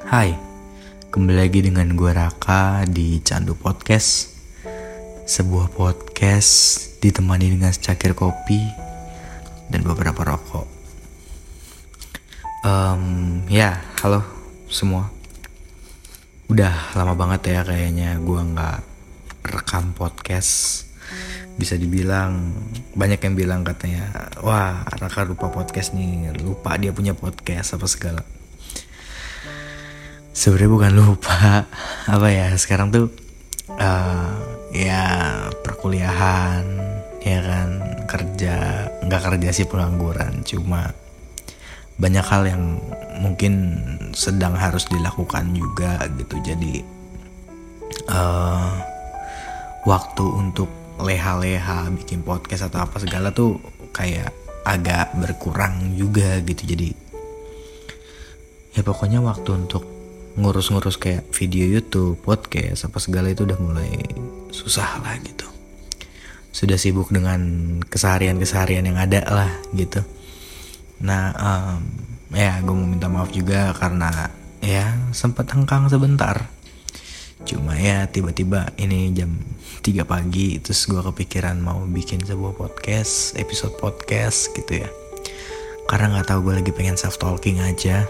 Hai, kembali lagi dengan gue Raka di Candu Podcast. Sebuah podcast ditemani dengan secangkir kopi dan beberapa rokok. Um, Ya, halo semua. Udah lama banget ya kayaknya gue nggak rekam podcast. Bisa dibilang banyak yang bilang katanya wah Raka lupa podcast nih lupa dia punya podcast apa segala sebenarnya bukan lupa. Apa ya sekarang tuh uh, ya perkuliahan ya kan kerja nggak kerja sih pengangguran. Cuma banyak hal yang mungkin sedang harus dilakukan juga gitu. Jadi uh, waktu untuk leha-leha bikin podcast atau apa segala tuh kayak agak berkurang juga gitu. Jadi ya pokoknya waktu untuk ngurus-ngurus kayak video YouTube, podcast apa segala itu udah mulai susah lah gitu. Sudah sibuk dengan keseharian-keseharian yang ada lah gitu. Nah, um, ya gue mau minta maaf juga karena ya sempat hengkang sebentar cuma ya tiba-tiba ini jam 3 pagi terus gue kepikiran mau bikin sebuah podcast episode podcast gitu ya karena nggak tahu gue lagi pengen self talking aja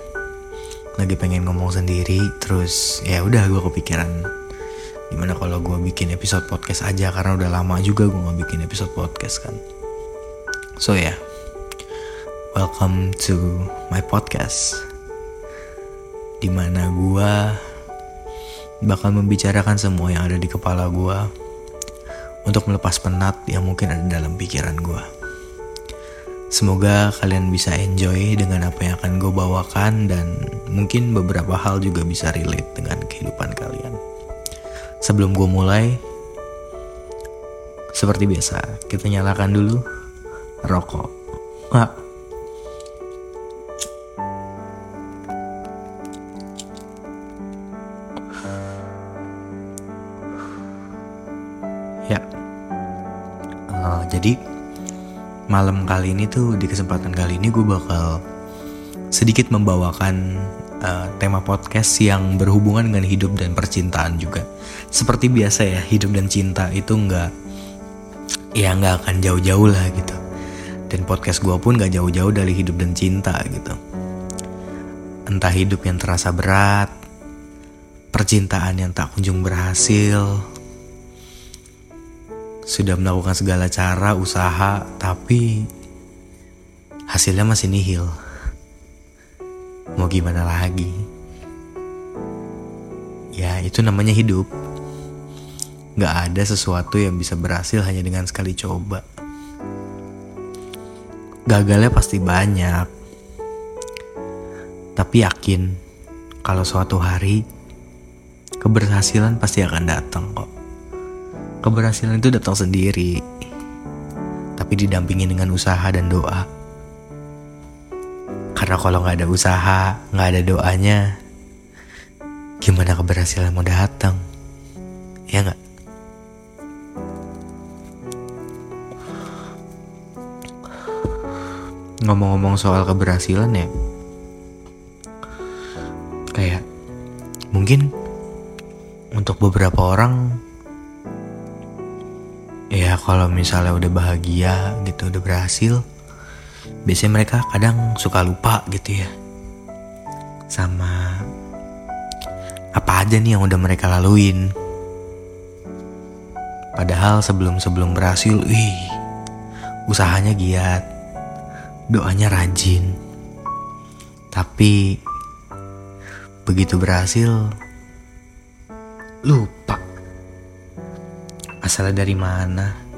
lagi pengen ngomong sendiri terus ya udah gue kepikiran gimana kalau gue bikin episode podcast aja karena udah lama juga gue nggak bikin episode podcast kan so ya yeah. welcome to my podcast di mana gue bakal membicarakan semua yang ada di kepala gue untuk melepas penat yang mungkin ada dalam pikiran gue. Semoga kalian bisa enjoy dengan apa yang akan gue bawakan dan mungkin beberapa hal juga bisa relate dengan kehidupan kalian. Sebelum gue mulai, seperti biasa, kita nyalakan dulu rokok. Wah. Malam kali ini tuh di kesempatan kali ini gue bakal sedikit membawakan uh, tema podcast yang berhubungan dengan hidup dan percintaan juga. Seperti biasa ya, hidup dan cinta itu nggak ya nggak akan jauh-jauh lah gitu. Dan podcast gue pun gak jauh-jauh dari hidup dan cinta gitu. Entah hidup yang terasa berat, percintaan yang tak kunjung berhasil, sudah melakukan segala cara, usaha, tapi hasilnya masih nihil. Mau gimana lagi? Ya, itu namanya hidup. Gak ada sesuatu yang bisa berhasil hanya dengan sekali coba. Gagalnya pasti banyak. Tapi yakin kalau suatu hari keberhasilan pasti akan datang kok. Keberhasilan itu datang sendiri, tapi didampingi dengan usaha dan doa. Karena kalau nggak ada usaha, nggak ada doanya, gimana keberhasilan mau datang? Ya nggak? Ngomong-ngomong soal keberhasilan ya, kayak mungkin untuk beberapa orang kalau misalnya udah bahagia gitu udah berhasil biasanya mereka kadang suka lupa gitu ya. Sama apa aja nih yang udah mereka laluin. Padahal sebelum sebelum berhasil wih usahanya giat doanya rajin. Tapi begitu berhasil lupa. Asalnya dari mana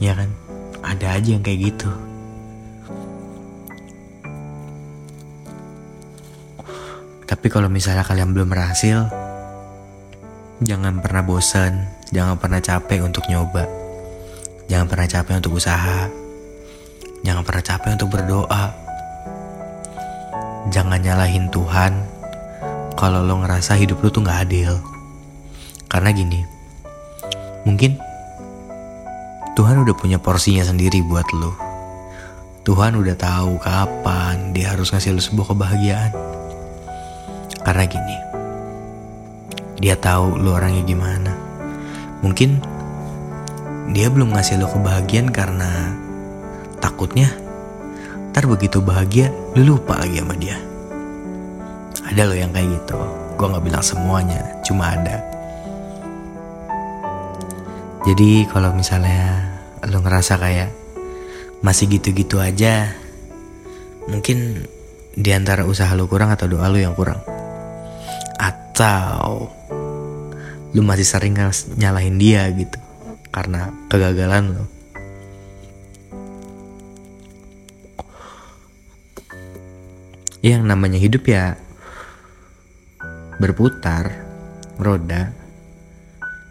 ya kan? Ada aja yang kayak gitu. Tapi kalau misalnya kalian belum berhasil jangan pernah bosan jangan pernah capek untuk nyoba. Jangan pernah capek untuk usaha. Jangan pernah capek untuk berdoa. Jangan nyalahin Tuhan kalau lo ngerasa hidup lo tuh gak adil. Karena gini Mungkin Tuhan udah punya porsinya sendiri buat lo. Tuhan udah tahu kapan dia harus ngasih lo sebuah kebahagiaan. Karena gini, dia tahu lu orangnya gimana. Mungkin dia belum ngasih lo kebahagiaan karena takutnya ntar begitu bahagia lu lupa lagi sama dia. Ada lo yang kayak gitu. Gue nggak bilang semuanya, cuma ada. Jadi kalau misalnya lo ngerasa kayak masih gitu-gitu aja, mungkin di antara usaha lo kurang atau doa lo yang kurang. Atau lu masih sering nyalahin dia gitu karena kegagalan lo. Yang namanya hidup ya berputar roda.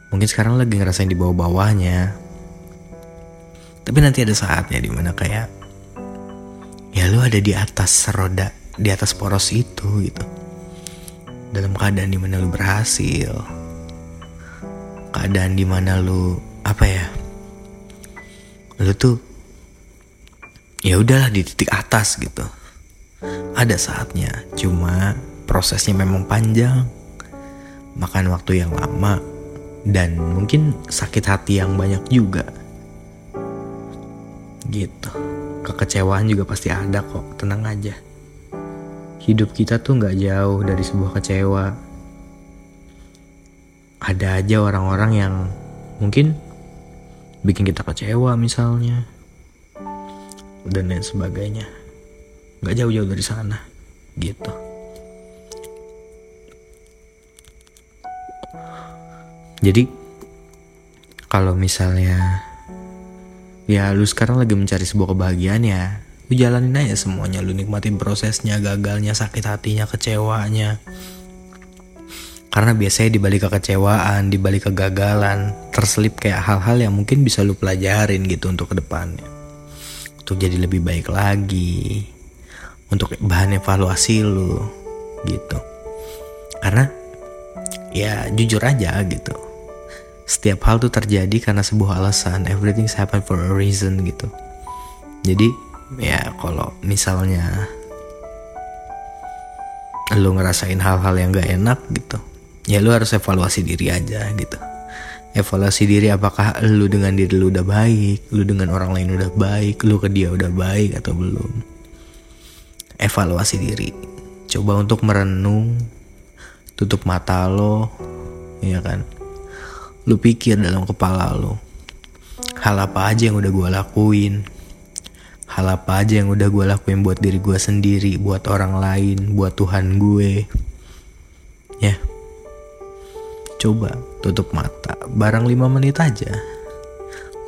Mungkin sekarang lagi ngerasain di bawah-bawahnya. Tapi nanti ada saatnya di mana kayak ya lu ada di atas roda, di atas poros itu gitu. Dalam keadaan di mana lu berhasil, keadaan di mana lu apa ya lu tuh ya udahlah di titik atas gitu ada saatnya cuma prosesnya memang panjang makan waktu yang lama dan mungkin sakit hati yang banyak juga. Gitu. Kekecewaan juga pasti ada kok. Tenang aja. Hidup kita tuh nggak jauh dari sebuah kecewa. Ada aja orang-orang yang mungkin bikin kita kecewa misalnya. Dan lain sebagainya. Nggak jauh-jauh dari sana. Gitu jadi kalau misalnya ya lu sekarang lagi mencari sebuah kebahagiaan ya lu jalanin aja semuanya lu nikmatin prosesnya gagalnya sakit hatinya kecewanya karena biasanya di balik kekecewaan, di balik kegagalan, terselip kayak hal-hal yang mungkin bisa lu pelajarin gitu untuk ke depannya. Untuk jadi lebih baik lagi, untuk bahan evaluasi lu gitu. Karena ya jujur aja gitu. Setiap hal tuh terjadi karena sebuah alasan. Everything's happen for a reason gitu. Jadi ya kalau misalnya lu ngerasain hal-hal yang gak enak gitu ya lu harus evaluasi diri aja gitu evaluasi diri apakah lu dengan diri lu udah baik lu dengan orang lain udah baik lu ke dia udah baik atau belum evaluasi diri coba untuk merenung tutup mata lo ya kan lu pikir dalam kepala lo hal apa aja yang udah gue lakuin hal apa aja yang udah gue lakuin buat diri gue sendiri buat orang lain buat Tuhan gue ya Coba tutup mata, barang 5 menit aja.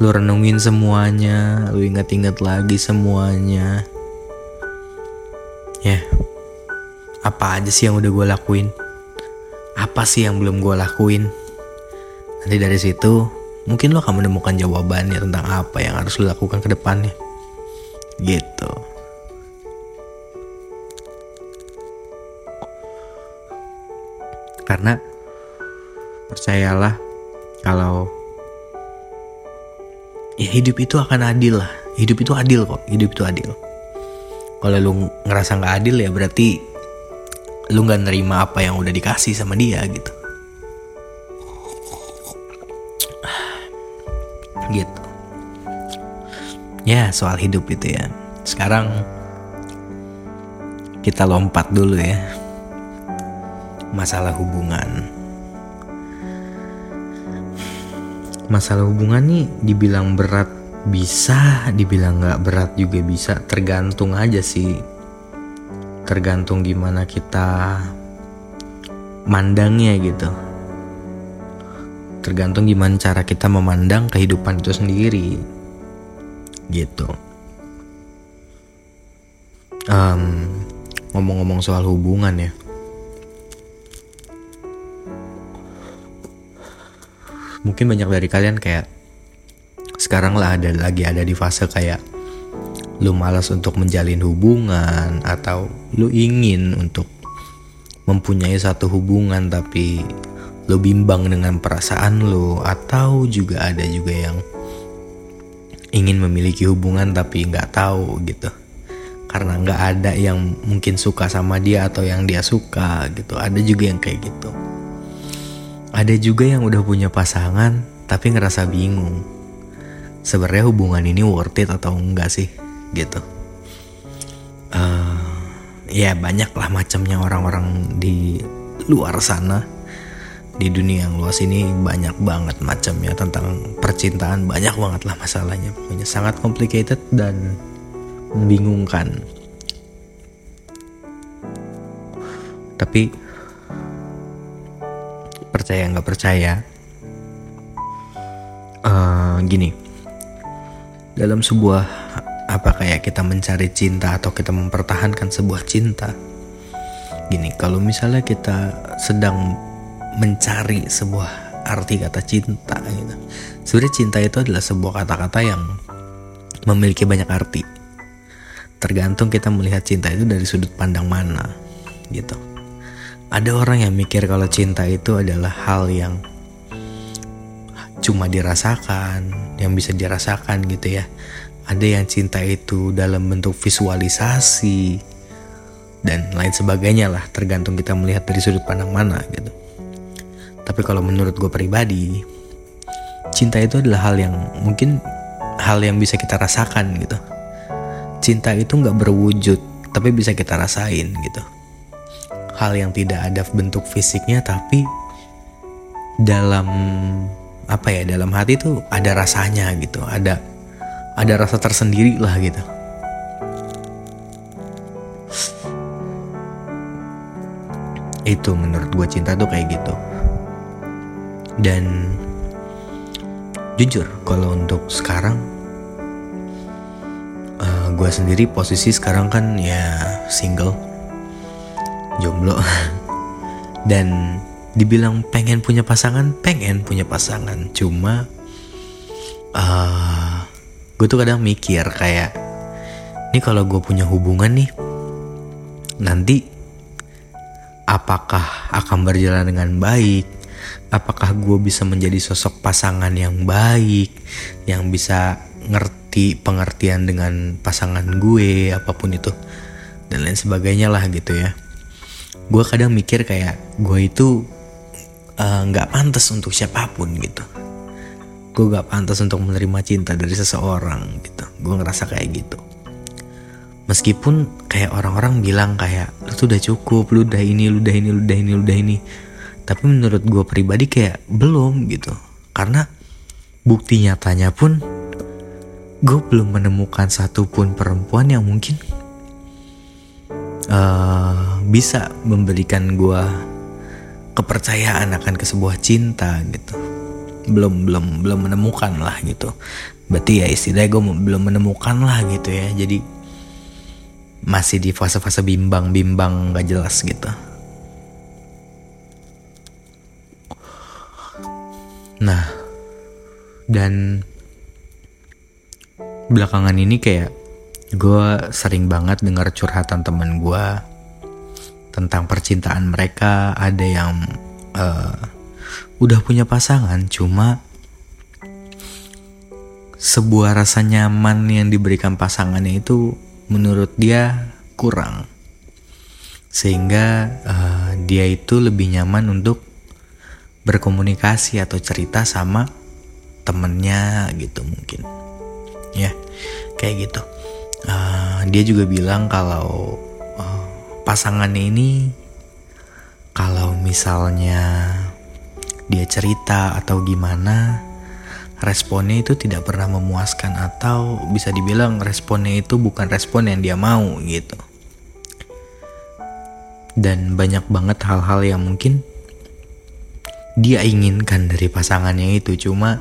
Lu renungin semuanya, lu inget-inget lagi semuanya. Ya, apa aja sih yang udah gue lakuin? Apa sih yang belum gue lakuin? Nanti dari situ, mungkin lo akan menemukan jawabannya tentang apa yang harus lo lakukan ke depannya. Gitu. Karena percayalah kalau ya hidup itu akan adil lah hidup itu adil kok hidup itu adil kalau lu ngerasa nggak adil ya berarti lu nggak nerima apa yang udah dikasih sama dia gitu ya soal hidup itu ya sekarang kita lompat dulu ya masalah hubungan masalah hubungan nih dibilang berat bisa, dibilang nggak berat juga bisa, tergantung aja sih. Tergantung gimana kita mandangnya gitu. Tergantung gimana cara kita memandang kehidupan itu sendiri. Gitu. Um, ngomong-ngomong soal hubungan ya. mungkin banyak dari kalian kayak sekarang lah ada lagi ada di fase kayak lu malas untuk menjalin hubungan atau lu ingin untuk mempunyai satu hubungan tapi lu bimbang dengan perasaan lu atau juga ada juga yang ingin memiliki hubungan tapi nggak tahu gitu. Karena nggak ada yang mungkin suka sama dia atau yang dia suka gitu. Ada juga yang kayak gitu. Ada juga yang udah punya pasangan tapi ngerasa bingung. Sebenarnya hubungan ini worth it atau enggak sih? Gitu. Uh, ya banyak lah macamnya orang-orang di luar sana di dunia yang luas ini banyak banget macamnya tentang percintaan banyak banget lah masalahnya. Pokoknya sangat complicated dan membingungkan. Tapi percaya nggak percaya uh, gini dalam sebuah apa kayak kita mencari cinta atau kita mempertahankan sebuah cinta gini kalau misalnya kita sedang mencari sebuah arti kata cinta gitu. Sebenarnya cinta itu adalah sebuah kata-kata yang memiliki banyak arti. Tergantung kita melihat cinta itu dari sudut pandang mana gitu. Ada orang yang mikir kalau cinta itu adalah hal yang cuma dirasakan, yang bisa dirasakan gitu ya. Ada yang cinta itu dalam bentuk visualisasi dan lain sebagainya lah, tergantung kita melihat dari sudut pandang mana gitu. Tapi kalau menurut gue pribadi, cinta itu adalah hal yang mungkin hal yang bisa kita rasakan gitu. Cinta itu nggak berwujud, tapi bisa kita rasain gitu. Hal yang tidak ada bentuk fisiknya, tapi dalam apa ya dalam hati tuh ada rasanya gitu, ada ada rasa tersendiri lah gitu. Itu menurut gue cinta tuh kayak gitu dan jujur kalau untuk sekarang uh, eh, gue sendiri posisi sekarang kan ya single jomblo. Dan dibilang pengen punya pasangan pengen punya pasangan. Cuma uh, eh, gue tuh kadang mikir kayak ini kalau gue punya hubungan nih nanti apakah akan berjalan dengan baik apakah gue bisa menjadi sosok pasangan yang baik yang bisa ngerti pengertian dengan pasangan gue apa pun itu dan lain sebagainya lah gitu ya. Gue kadang mikir kayak gue itu eh, nggak uh, pantas untuk siapa pun gitu. Gue gak pantas untuk menerima cinta dari seseorang gitu. Gue ngerasa kayak gitu. Meskipun kayak orang-orang bilang kayak lu tuh udah cukup lu udah ini lu udah ini lu udah ini lu udah ini tapi menurut gue pribadi kayak belum gitu. Karena bukti nyatanya pun gue belum menemukan satupun perempuan yang mungkin uh, bisa memberikan gue kepercayaan akan ke sebuah cinta gitu. Belum belum belum menemukan lah gitu. Berarti ya istilahnya gue belum menemukan lah gitu ya. Jadi masih di fase-fase bimbang-bimbang gak jelas gitu Nah, dan belakangan ini kayak gue sering banget dengar curhatan temen gue tentang percintaan mereka. Ada yang uh, udah punya pasangan, cuma sebuah rasa nyaman yang diberikan pasangannya itu menurut dia kurang, sehingga uh, dia itu lebih nyaman untuk berkomunikasi atau cerita sama temennya gitu mungkin. Ya kayak gitu. Uh, dia juga bilang kalau uh, pasangannya ini kalau misalnya dia cerita atau gimana responnya itu tidak pernah memuaskan atau bisa dibilang responnya itu bukan respon yang dia mau gitu. Dan banyak banget hal-hal yang mungkin dia inginkan dari pasangannya itu. Cuma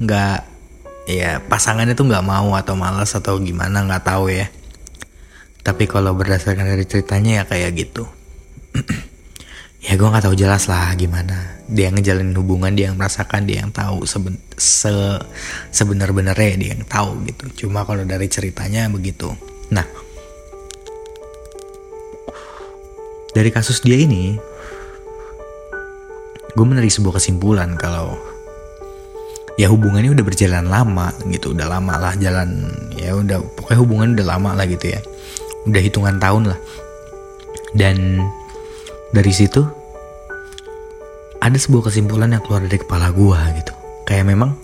nggak ya pasangannya tuh nggak mau atau malas atau gimana nggak tahu ya. Tapi kalau berdasarkan dari ceritanya ya kayak gitu. Ya gue nggak tahu jelas lah gimana. Dia ngejalanin hubungan dia yang merasakan dia yang tahu seben se sebenar-benarnya dia yang tahu gitu. Cuma kalau dari ceritanya begitu. Nah dari kasus dia ini gue menarik sebuah kesimpulan kalau ya hubungannya udah berjalan lama gitu udah lama lah jalan ya udah pokoknya hubungan udah lama lah gitu ya. Udah hitungan tahun lah. Dan dari situ ada sebuah kesimpulan yang keluar dari kepala gue gitu. Kayak memang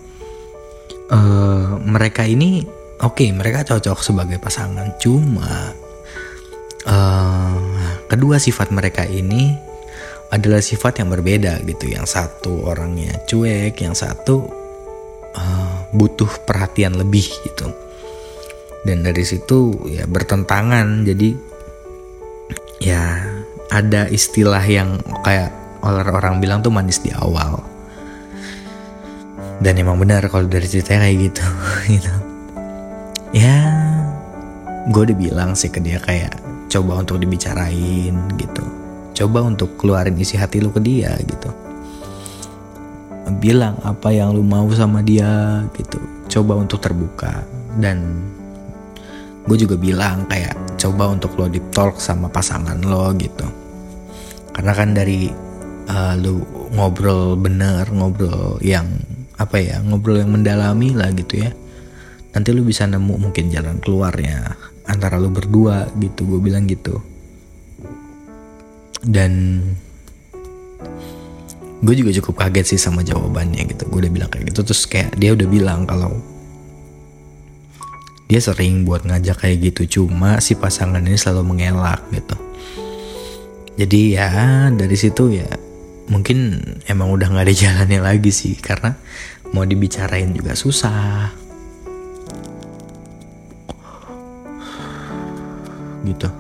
uh, mereka ini oke okay, mereka cocok sebagai pasangan. Cuma uh, kedua sifat mereka ini adalah sifat yang berbeda gitu yang satu orangnya cuek yang satu uh, butuh perhatian lebih gitu. Dan dari situ ya bertentangan. Jadi ya ada istilah yang kayak orang-orang bilang tuh manis di awal. Dan emang benar kalau dari ceritanya kayak gitu gitu. Ya gue udah bilang sih ke dia kayak coba untuk dibicarain gitu coba untuk keluarin isi hati lu ke dia gitu. Bilang apa yang lu mau sama dia gitu. Coba untuk terbuka. Dan gue juga bilang kayak coba untuk lo deep talk sama pasangan lo gitu. Karena kan dari uh, lu ngobrol bener ngobrol yang apa ya ngobrol yang mendalami lah gitu ya. Nanti lu bisa nemu mungkin jalan keluarnya antara lu berdua gitu. Gue bilang gitu dan gue juga cukup kaget sih sama jawabannya gitu. Gue udah bilang kayak gitu. Terus kayak dia udah bilang kalau dia sering buat ngajak kayak gitu. Cuma si pasangan ini selalu mengelak gitu. Jadi ya dari situ ya mungkin emang udah nggak ada jalannya lagi sih. Karena mau dibicarain juga susah. Gitu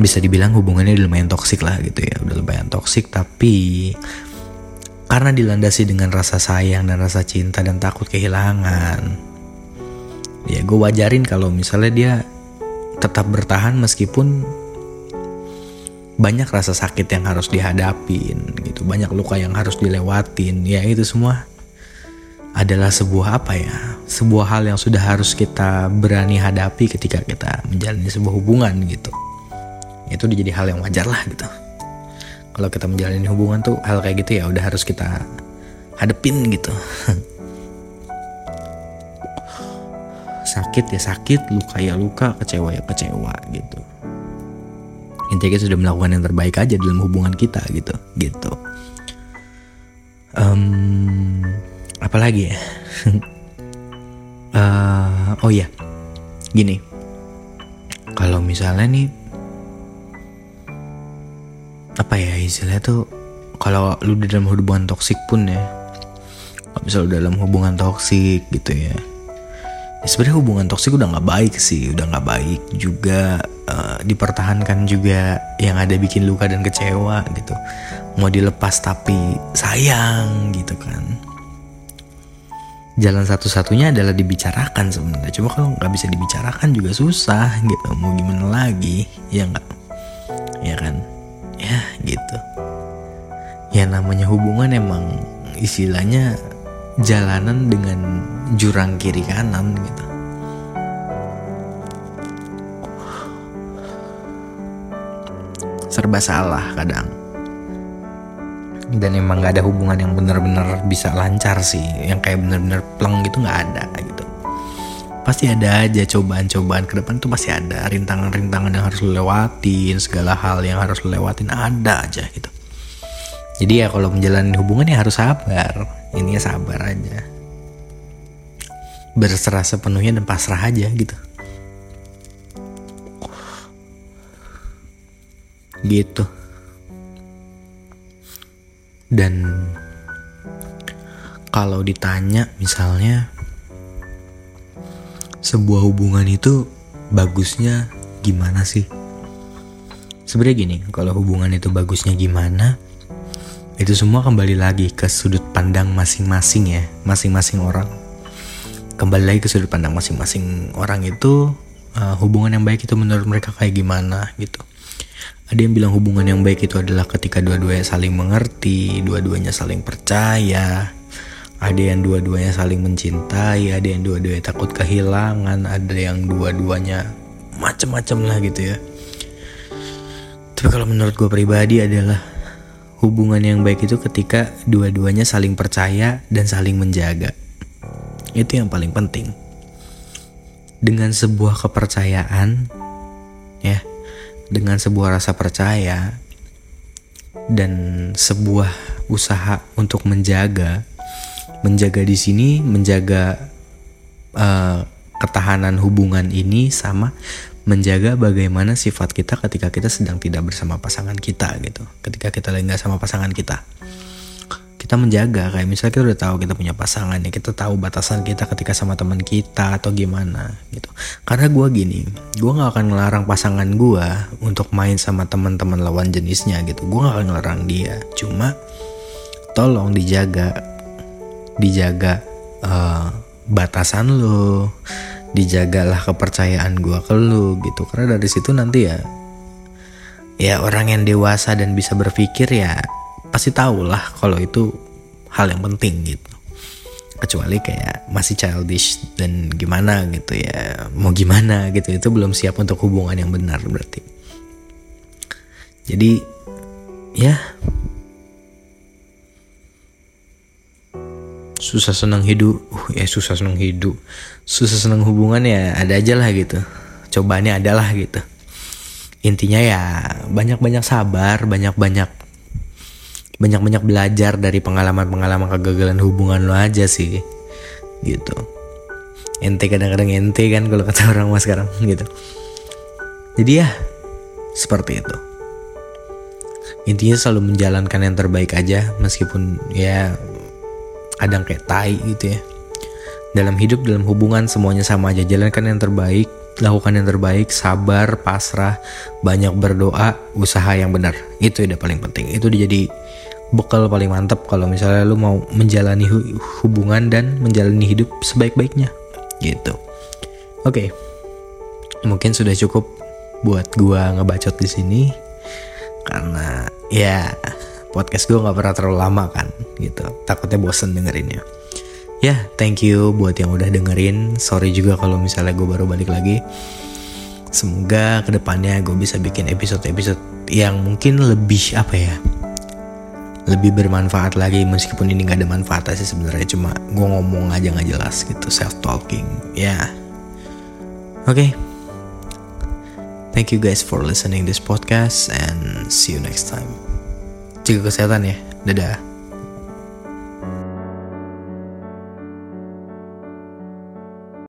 bisa dibilang hubungannya udah lumayan toksik lah gitu ya udah lumayan toksik tapi karena dilandasi dengan rasa sayang dan rasa cinta dan takut kehilangan. Ya gue wajarin kalau misalnya dia tetap bertahan meskipun banyak rasa sakit yang harus dihadapin gitu, banyak luka yang harus dilewatin. Ya itu semua adalah sebuah apa ya? Sebuah hal yang sudah harus kita berani hadapi ketika kita menjalani sebuah hubungan gitu. Itu jadi hal yang wajar lah gitu. Kalau kita menjalani hubungan tuh hal kayak gitu ya udah harus kita hadepin gitu. Sakit ya sakit luka ya luka kecewa ya kecewa gitu. Intinya kita sudah melakukan yang terbaik aja dalam hubungan kita gitu gitu. Um, apalagi ya? Uh, oh ya gini. Kalau misalnya nih apa ya istilahnya tuh kalau lu di dalam hubungan toksik pun ya kalau misalnya lu dalam hubungan toksik gitu ya, ya sebenarnya hubungan toksik udah nggak baik sih udah nggak baik juga uh, dipertahankan juga yang ada bikin luka dan kecewa gitu. Mau dilepas tapi sayang gitu kan. Jalan satu-satunya adalah dibicarakan sebenarnya. Cuma kalau nggak bisa dibicarakan juga susah gitu. Mau gimana lagi? Ya nggak. Ya kan ya gitu. Ya namanya hubungan emang istilahnya jalanan dengan jurang kiri kanan gitu. Serba salah kadang. Dan emang gak ada hubungan yang benar-benar bisa lancar sih. Yang kayak benar-benar pleng gitu nggak ada gitu pasti ada aja cobaan-cobaan ke depan tuh pasti ada. Rintangan-rintangan yang harus lewatin segala hal yang harus lewatin ada aja gitu. Jadi ya kalau menjalani hubungan ya harus sabar. Ini ya sabar aja. Berserah sepenuhnya dan pasrah aja gitu. Gitu. Dan kalau ditanya misalnya sebuah hubungan itu bagusnya gimana sih? Sebenarnya gini, kalau hubungan itu bagusnya gimana, itu semua kembali lagi ke sudut pandang masing-masing ya, masing-masing orang. Kembali lagi ke sudut pandang masing-masing orang itu uh, hubungan yang baik itu menurut mereka kayak gimana gitu. Ada yang bilang hubungan yang baik itu adalah ketika dua-duanya saling mengerti, dua-duanya saling percaya, ada yang dua-duanya saling mencintai ada yang dua-duanya takut kehilangan ada yang dua-duanya macem-macem lah gitu ya. Tapi kalau menurut gue pribadi adalah hubungan yang baik itu ketika dua-duanya saling percaya dan saling menjaga. Itu yang paling penting. Dengan sebuah kepercayaan ya dengan sebuah rasa percaya dan sebuah usaha untuk menjaga menjaga di sini menjaga uh, ketahanan hubungan ini sama menjaga bagaimana sifat kita ketika kita sedang tidak bersama pasangan kita gitu. Ketika kita lagi nggak sama pasangan kita. Kita menjaga kayak misalnya kita udah tahu kita punya pasangan ya kita tahu batasan kita ketika sama teman kita atau gimana gitu. Karena gue gini gue nggak akan ngelarang pasangan gue untuk main sama teman-teman lawan jenisnya gitu. Gue nggak akan ngelarang dia. Cuma tolong dijaga dijaga uh, batasan lo dijagalah kepercayaan gue ke lo gitu. Karena dari situ nanti ya ya orang yang dewasa dan bisa berpikir ya pasti tahu lah kalau itu hal yang penting gitu. Kecuali kayak masih childish dan gimana gitu ya mau gimana gitu itu belum siap untuk hubungan yang benar berarti. Jadi ya susah senang hidup. Uh, ya susah senang hidup. Susah senang hubungan ya ada aja lah gitu. Cobaannya adalah gitu. Intinya ya banyak-banyak sabar banyak-banyak banyak-banyak belajar dari pengalaman-pengalaman kegagalan hubungan lo aja sih gitu. Ente kadang-kadang ente kan kalau kata orang mas sekarang gitu. Jadi ya seperti itu. Intinya selalu menjalankan yang terbaik aja meskipun ya kadang kayak tai gitu ya dalam hidup dalam hubungan semuanya sama aja jalankan yang terbaik lakukan yang terbaik sabar pasrah banyak berdoa usaha yang benar itu udah paling penting itu udah jadi bekal paling mantap kalau misalnya lu mau menjalani hubungan dan menjalani hidup sebaik-baiknya gitu. Oke. Okay. Mungkin sudah cukup buat gua ngebacot di sini karena ya podcast gua nggak pernah terlalu lama kan gitu. Takutnya bosen dengerinnya. Ya, thank you buat yang udah dengerin. Sorry juga kalau misalnya gue baru balik lagi. Semoga ke depannya gue bisa bikin episode-episode yang mungkin lebih apa ya lebih bermanfaat lagi meskipun ini gak ada manfaatnya sih sebenarnya cuma gue ngomong aja nggak jelas gitu self talking ya yeah. oke okay. thank you guys for listening this podcast and see you next time jaga kesehatan ya. Dadah